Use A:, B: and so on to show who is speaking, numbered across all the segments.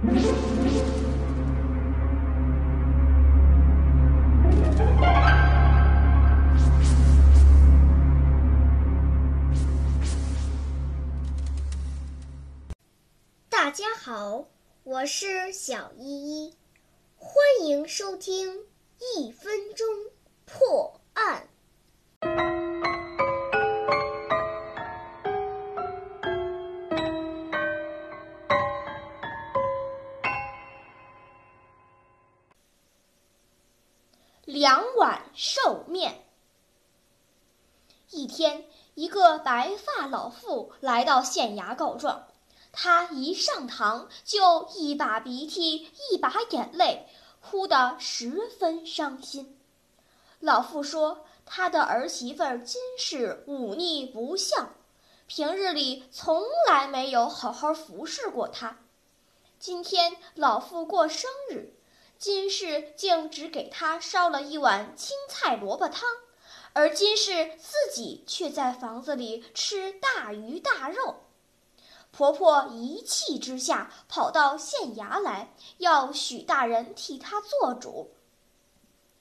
A: 大家好，我是小依依，欢迎收听一分钟破。
B: 两碗寿面。一天，一个白发老妇来到县衙告状。她一上堂就一把鼻涕一把眼泪，哭得十分伤心。老妇说：“她的儿媳妇金氏忤逆不孝，平日里从来没有好好服侍过她。今天老妇过生日，金氏竟只给她烧了一碗青菜萝卜汤，而金氏自己却在房子里吃大鱼大肉。”婆婆一气之下跑到县衙来，要许大人替她做主。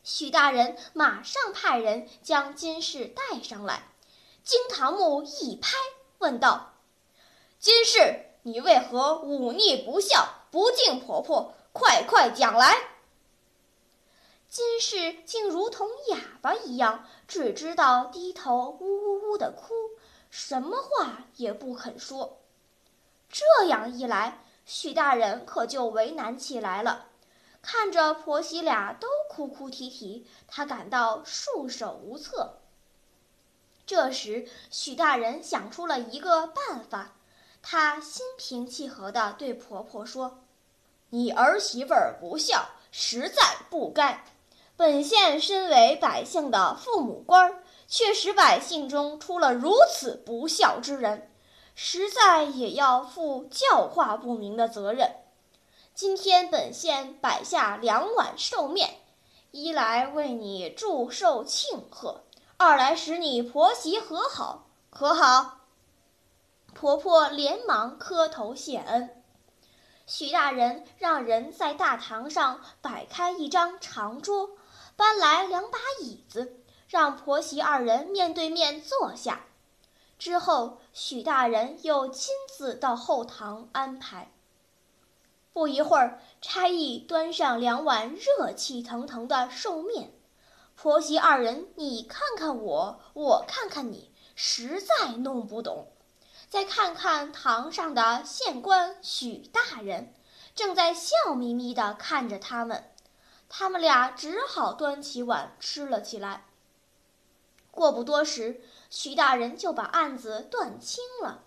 B: 许大人马上派人将金氏带上来，惊堂木一拍，问道：“金氏，你为何忤逆不孝，不敬婆婆？快快讲来！”金氏竟如同哑巴一样，只知道低头呜呜呜的哭，什么话也不肯说。这样一来，许大人可就为难起来了。看着婆媳俩都哭哭啼啼，他感到束手无策。这时，许大人想出了一个办法，他心平气和地对婆婆说：“你儿媳妇儿不孝，实在不该。本县身为百姓的父母官，却使百姓中出了如此不孝之人。”实在也要负教化不明的责任。今天本县摆下两碗寿面，一来为你祝寿庆贺，二来使你婆媳和好，可好？婆婆连忙磕头谢恩。许大人让人在大堂上摆开一张长桌，搬来两把椅子，让婆媳二人面对面坐下。之后，许大人又亲自到后堂安排。不一会儿，差役端上两碗热气腾腾的寿面，婆媳二人你看看我，我看看你，实在弄不懂。再看看堂上的县官许大人，正在笑眯眯地看着他们，他们俩只好端起碗吃了起来。过不多时，许大人就把案子断清了。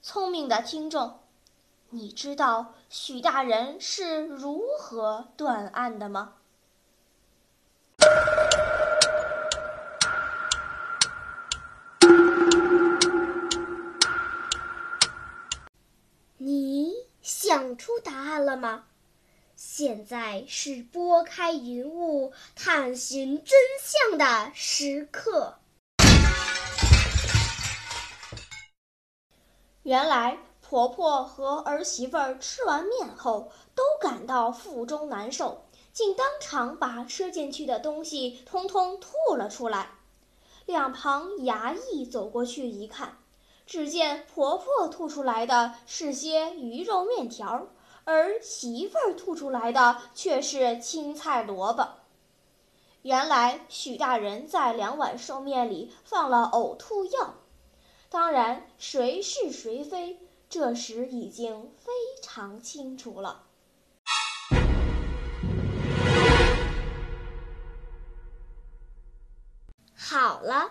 B: 聪明的听众，你知道许大人是如何断案的吗？
A: 想出答案了吗？现在是拨开云雾探寻真相的时刻。
B: 原来婆婆和儿媳妇儿吃完面后都感到腹中难受，竟当场把吃进去的东西通通吐了出来。两旁衙役走过去一看，只见婆婆吐出来的是些鱼肉面条。而媳妇儿吐出来的却是青菜萝卜。原来许大人在两碗寿面里放了呕吐药，当然谁是谁非，这时已经非常清楚了。
A: 好了，